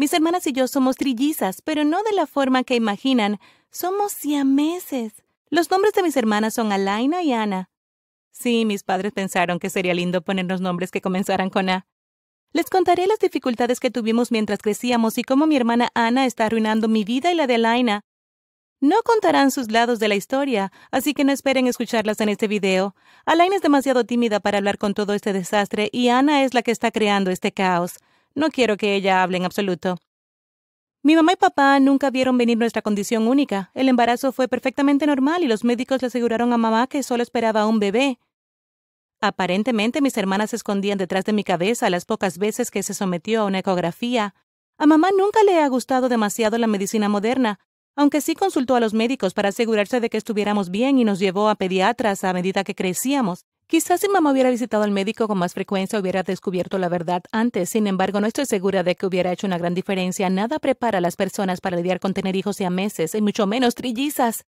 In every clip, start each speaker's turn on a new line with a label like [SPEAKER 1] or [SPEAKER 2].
[SPEAKER 1] Mis hermanas y yo somos trillizas, pero no de la forma que imaginan. Somos siameses. Los nombres de mis hermanas son Alaina y Ana. Sí, mis padres pensaron que sería lindo ponernos nombres que comenzaran con A. Les contaré las dificultades que tuvimos mientras crecíamos y cómo mi hermana Ana está arruinando mi vida y la de Alaina. No contarán sus lados de la historia, así que no esperen escucharlas en este video. Alaina es demasiado tímida para hablar con todo este desastre y Ana es la que está creando este caos. No quiero que ella hable en absoluto. Mi mamá y papá nunca vieron venir nuestra condición única. El embarazo fue perfectamente normal y los médicos le aseguraron a mamá que solo esperaba un bebé. Aparentemente mis hermanas se escondían detrás de mi cabeza las pocas veces que se sometió a una ecografía. A mamá nunca le ha gustado demasiado la medicina moderna, aunque sí consultó a los médicos para asegurarse de que estuviéramos bien y nos llevó a pediatras a medida que crecíamos. Quizás si mamá hubiera visitado al médico con más frecuencia hubiera descubierto la verdad antes, sin embargo no estoy segura de que hubiera hecho una gran diferencia. Nada prepara a las personas para lidiar con tener hijos y meses, y mucho menos trillizas.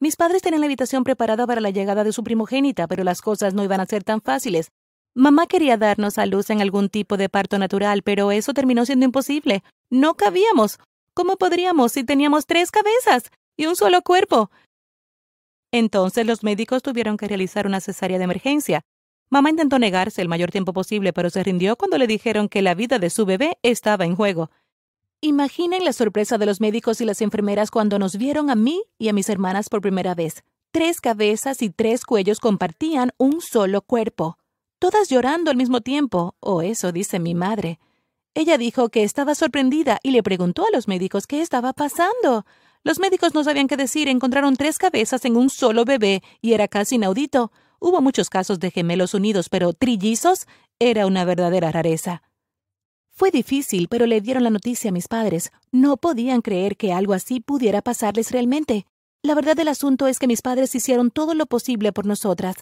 [SPEAKER 1] Mis padres tenían la habitación preparada para la llegada de su primogénita, pero las cosas no iban a ser tan fáciles. Mamá quería darnos a luz en algún tipo de parto natural, pero eso terminó siendo imposible. No cabíamos. ¿Cómo podríamos si teníamos tres cabezas y un solo cuerpo? Entonces los médicos tuvieron que realizar una cesárea de emergencia. Mamá intentó negarse el mayor tiempo posible, pero se rindió cuando le dijeron que la vida de su bebé estaba en juego. Imaginen la sorpresa de los médicos y las enfermeras cuando nos vieron a mí y a mis hermanas por primera vez. Tres cabezas y tres cuellos compartían un solo cuerpo, todas llorando al mismo tiempo, o eso dice mi madre. Ella dijo que estaba sorprendida y le preguntó a los médicos qué estaba pasando. Los médicos no sabían qué decir, encontraron tres cabezas en un solo bebé y era casi inaudito. Hubo muchos casos de gemelos unidos, pero trillizos era una verdadera rareza. Fue difícil, pero le dieron la noticia a mis padres. No podían creer que algo así pudiera pasarles realmente. La verdad del asunto es que mis padres hicieron todo lo posible por nosotras.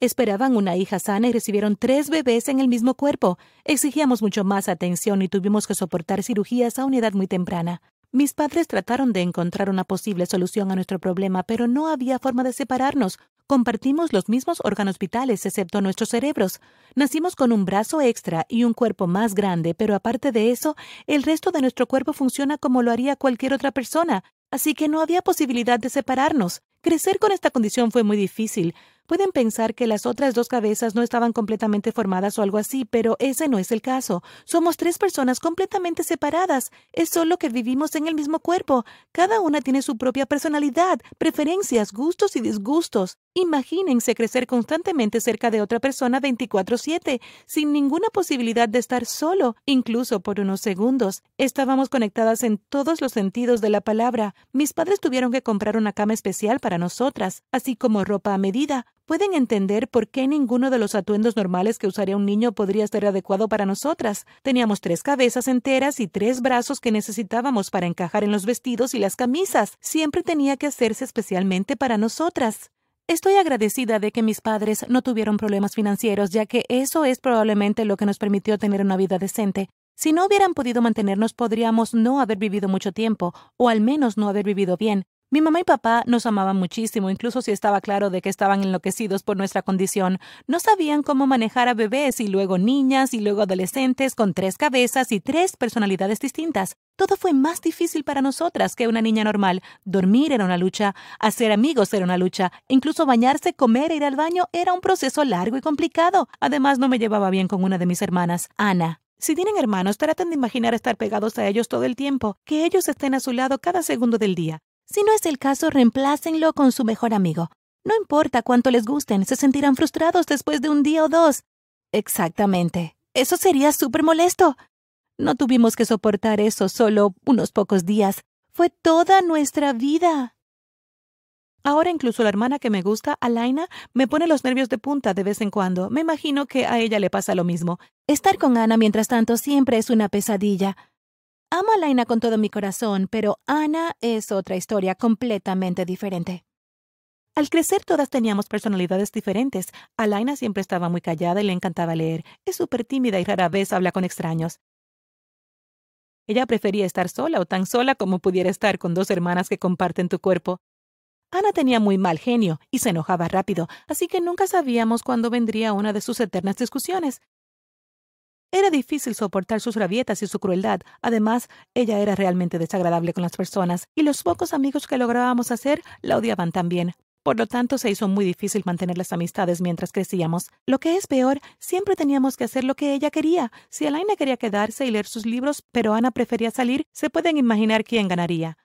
[SPEAKER 1] Esperaban una hija sana y recibieron tres bebés en el mismo cuerpo. Exigíamos mucho más atención y tuvimos que soportar cirugías a una edad muy temprana. Mis padres trataron de encontrar una posible solución a nuestro problema, pero no había forma de separarnos. Compartimos los mismos órganos vitales, excepto nuestros cerebros. Nacimos con un brazo extra y un cuerpo más grande, pero aparte de eso, el resto de nuestro cuerpo funciona como lo haría cualquier otra persona, así que no había posibilidad de separarnos. Crecer con esta condición fue muy difícil. Pueden pensar que las otras dos cabezas no estaban completamente formadas o algo así, pero ese no es el caso. Somos tres personas completamente separadas. Es solo que vivimos en el mismo cuerpo. Cada una tiene su propia personalidad, preferencias, gustos y disgustos. Imagínense crecer constantemente cerca de otra persona 24/7, sin ninguna posibilidad de estar solo, incluso por unos segundos. Estábamos conectadas en todos los sentidos de la palabra. Mis padres tuvieron que comprar una cama especial para nosotras, así como ropa a medida pueden entender por qué ninguno de los atuendos normales que usaría un niño podría ser adecuado para nosotras. Teníamos tres cabezas enteras y tres brazos que necesitábamos para encajar en los vestidos y las camisas. Siempre tenía que hacerse especialmente para nosotras. Estoy agradecida de que mis padres no tuvieron problemas financieros, ya que eso es probablemente lo que nos permitió tener una vida decente. Si no hubieran podido mantenernos, podríamos no haber vivido mucho tiempo, o al menos no haber vivido bien. Mi mamá y papá nos amaban muchísimo, incluso si estaba claro de que estaban enloquecidos por nuestra condición. No sabían cómo manejar a bebés y luego niñas y luego adolescentes con tres cabezas y tres personalidades distintas. Todo fue más difícil para nosotras que una niña normal. Dormir era una lucha, hacer amigos era una lucha, incluso bañarse, comer e ir al baño era un proceso largo y complicado. Además, no me llevaba bien con una de mis hermanas, Ana. Si tienen hermanos, traten de imaginar estar pegados a ellos todo el tiempo, que ellos estén a su lado cada segundo del día. Si no es el caso, reemplácenlo con su mejor amigo. No importa cuánto les gusten, se sentirán frustrados después de un día o dos. Exactamente. Eso sería súper molesto. No tuvimos que soportar eso solo unos pocos días. Fue toda nuestra vida. Ahora incluso la hermana que me gusta, Alaina, me pone los nervios de punta de vez en cuando. Me imagino que a ella le pasa lo mismo. Estar con Ana mientras tanto siempre es una pesadilla. Amo a Laina con todo mi corazón, pero Ana es otra historia completamente diferente. Al crecer todas teníamos personalidades diferentes. Alaina siempre estaba muy callada y le encantaba leer. Es súper tímida y rara vez habla con extraños. Ella prefería estar sola o tan sola como pudiera estar con dos hermanas que comparten tu cuerpo. Ana tenía muy mal genio y se enojaba rápido, así que nunca sabíamos cuándo vendría una de sus eternas discusiones. Era difícil soportar sus rabietas y su crueldad. Además, ella era realmente desagradable con las personas, y los pocos amigos que lográbamos hacer la odiaban también. Por lo tanto, se hizo muy difícil mantener las amistades mientras crecíamos. Lo que es peor, siempre teníamos que hacer lo que ella quería. Si Alaina quería quedarse y leer sus libros, pero Ana prefería salir, se pueden imaginar quién ganaría.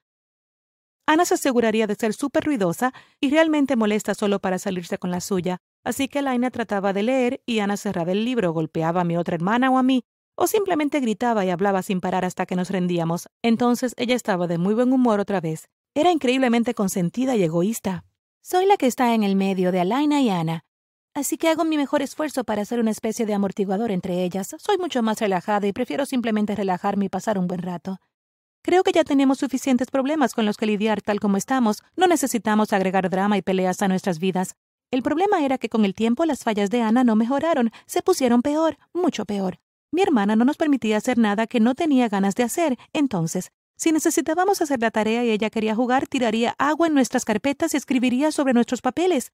[SPEAKER 1] Ana se aseguraría de ser súper ruidosa y realmente molesta solo para salirse con la suya. Así que Alaina trataba de leer y Ana cerraba el libro, golpeaba a mi otra hermana o a mí, o simplemente gritaba y hablaba sin parar hasta que nos rendíamos. Entonces ella estaba de muy buen humor otra vez. Era increíblemente consentida y egoísta. Soy la que está en el medio de Alaina y Ana, así que hago mi mejor esfuerzo para ser una especie de amortiguador entre ellas. Soy mucho más relajada y prefiero simplemente relajarme y pasar un buen rato. Creo que ya tenemos suficientes problemas con los que lidiar tal como estamos. No necesitamos agregar drama y peleas a nuestras vidas. El problema era que con el tiempo las fallas de Ana no mejoraron, se pusieron peor, mucho peor. Mi hermana no nos permitía hacer nada que no tenía ganas de hacer, entonces si necesitábamos hacer la tarea y ella quería jugar, tiraría agua en nuestras carpetas y escribiría sobre nuestros papeles.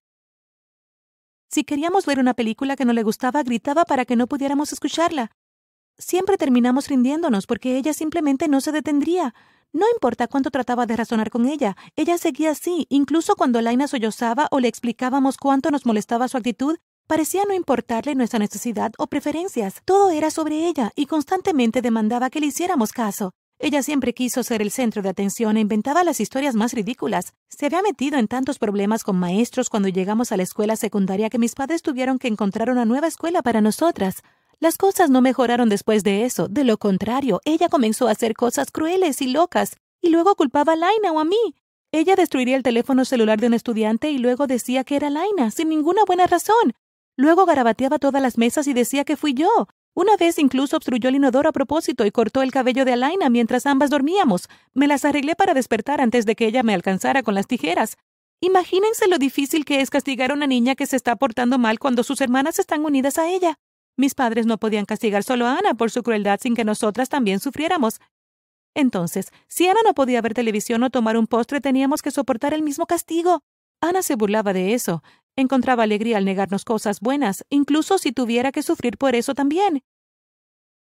[SPEAKER 1] Si queríamos ver una película que no le gustaba, gritaba para que no pudiéramos escucharla. Siempre terminamos rindiéndonos porque ella simplemente no se detendría. No importa cuánto trataba de razonar con ella, ella seguía así, incluso cuando Laina sollozaba o le explicábamos cuánto nos molestaba su actitud, parecía no importarle nuestra necesidad o preferencias. Todo era sobre ella y constantemente demandaba que le hiciéramos caso. Ella siempre quiso ser el centro de atención e inventaba las historias más ridículas. Se había metido en tantos problemas con maestros cuando llegamos a la escuela secundaria que mis padres tuvieron que encontrar una nueva escuela para nosotras. Las cosas no mejoraron después de eso. De lo contrario, ella comenzó a hacer cosas crueles y locas, y luego culpaba a Laina o a mí. Ella destruiría el teléfono celular de un estudiante y luego decía que era Laina, sin ninguna buena razón. Luego garabateaba todas las mesas y decía que fui yo. Una vez incluso obstruyó el inodoro a propósito y cortó el cabello de Alaina mientras ambas dormíamos. Me las arreglé para despertar antes de que ella me alcanzara con las tijeras. Imagínense lo difícil que es castigar a una niña que se está portando mal cuando sus hermanas están unidas a ella. Mis padres no podían castigar solo a Ana por su crueldad sin que nosotras también sufriéramos. Entonces, si Ana no podía ver televisión o tomar un postre, teníamos que soportar el mismo castigo. Ana se burlaba de eso. Encontraba alegría al negarnos cosas buenas, incluso si tuviera que sufrir por eso también.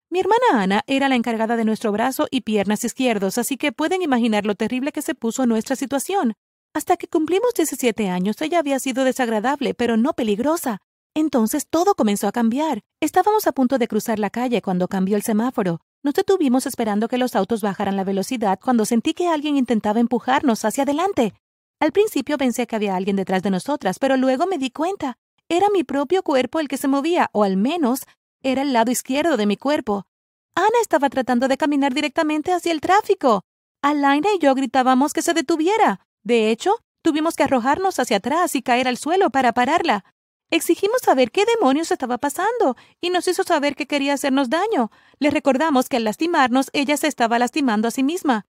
[SPEAKER 1] Mi hermana Ana era la encargada de nuestro brazo y piernas izquierdos, así que pueden imaginar lo terrible que se puso nuestra situación. Hasta que cumplimos 17 años, ella había sido desagradable, pero no peligrosa. Entonces todo comenzó a cambiar. Estábamos a punto de cruzar la calle cuando cambió el semáforo. Nos detuvimos esperando que los autos bajaran la velocidad cuando sentí que alguien intentaba empujarnos hacia adelante. Al principio pensé que había alguien detrás de nosotras, pero luego me di cuenta. Era mi propio cuerpo el que se movía, o al menos era el lado izquierdo de mi cuerpo. Ana estaba tratando de caminar directamente hacia el tráfico. Alaina y yo gritábamos que se detuviera. De hecho, tuvimos que arrojarnos hacia atrás y caer al suelo para pararla. Exigimos saber qué demonios estaba pasando y nos hizo saber que quería hacernos daño. Le recordamos que al lastimarnos ella se estaba lastimando a sí misma.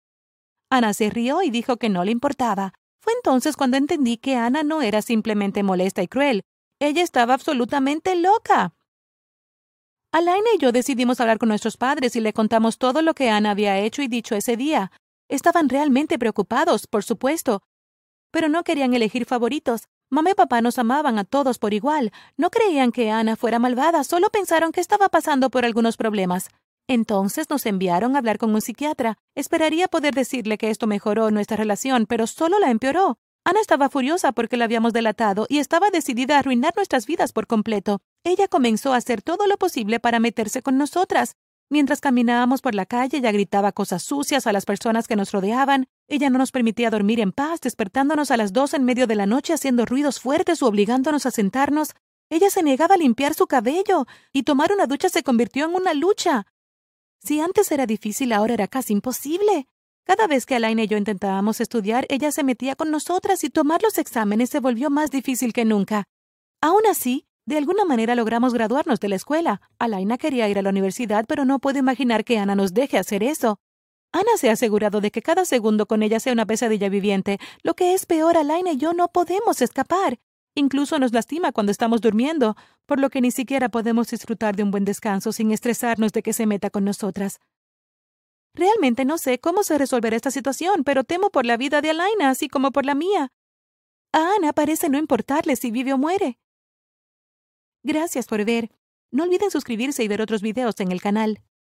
[SPEAKER 1] Ana se rió y dijo que no le importaba. Fue entonces cuando entendí que Ana no era simplemente molesta y cruel. Ella estaba absolutamente loca. Alaina y yo decidimos hablar con nuestros padres y le contamos todo lo que Ana había hecho y dicho ese día. Estaban realmente preocupados, por supuesto, pero no querían elegir favoritos. Mamá y papá nos amaban a todos por igual. No creían que Ana fuera malvada, solo pensaron que estaba pasando por algunos problemas. Entonces nos enviaron a hablar con un psiquiatra. Esperaría poder decirle que esto mejoró nuestra relación, pero solo la empeoró. Ana estaba furiosa porque la habíamos delatado y estaba decidida a arruinar nuestras vidas por completo. Ella comenzó a hacer todo lo posible para meterse con nosotras. Mientras caminábamos por la calle, ella gritaba cosas sucias a las personas que nos rodeaban. Ella no nos permitía dormir en paz, despertándonos a las dos en medio de la noche haciendo ruidos fuertes o obligándonos a sentarnos. Ella se negaba a limpiar su cabello, y tomar una ducha se convirtió en una lucha. Si antes era difícil, ahora era casi imposible. Cada vez que Alain y yo intentábamos estudiar, ella se metía con nosotras y tomar los exámenes se volvió más difícil que nunca. Aún así, de alguna manera logramos graduarnos de la escuela. Alaina quería ir a la universidad, pero no puedo imaginar que Ana nos deje hacer eso. Ana se ha asegurado de que cada segundo con ella sea una pesadilla viviente. Lo que es peor, Alaina y yo no podemos escapar. Incluso nos lastima cuando estamos durmiendo, por lo que ni siquiera podemos disfrutar de un buen descanso sin estresarnos de que se meta con nosotras. Realmente no sé cómo se resolverá esta situación, pero temo por la vida de Alaina, así como por la mía. A Ana parece no importarle si vive o muere. Gracias por ver. No olviden suscribirse y ver otros videos en el canal.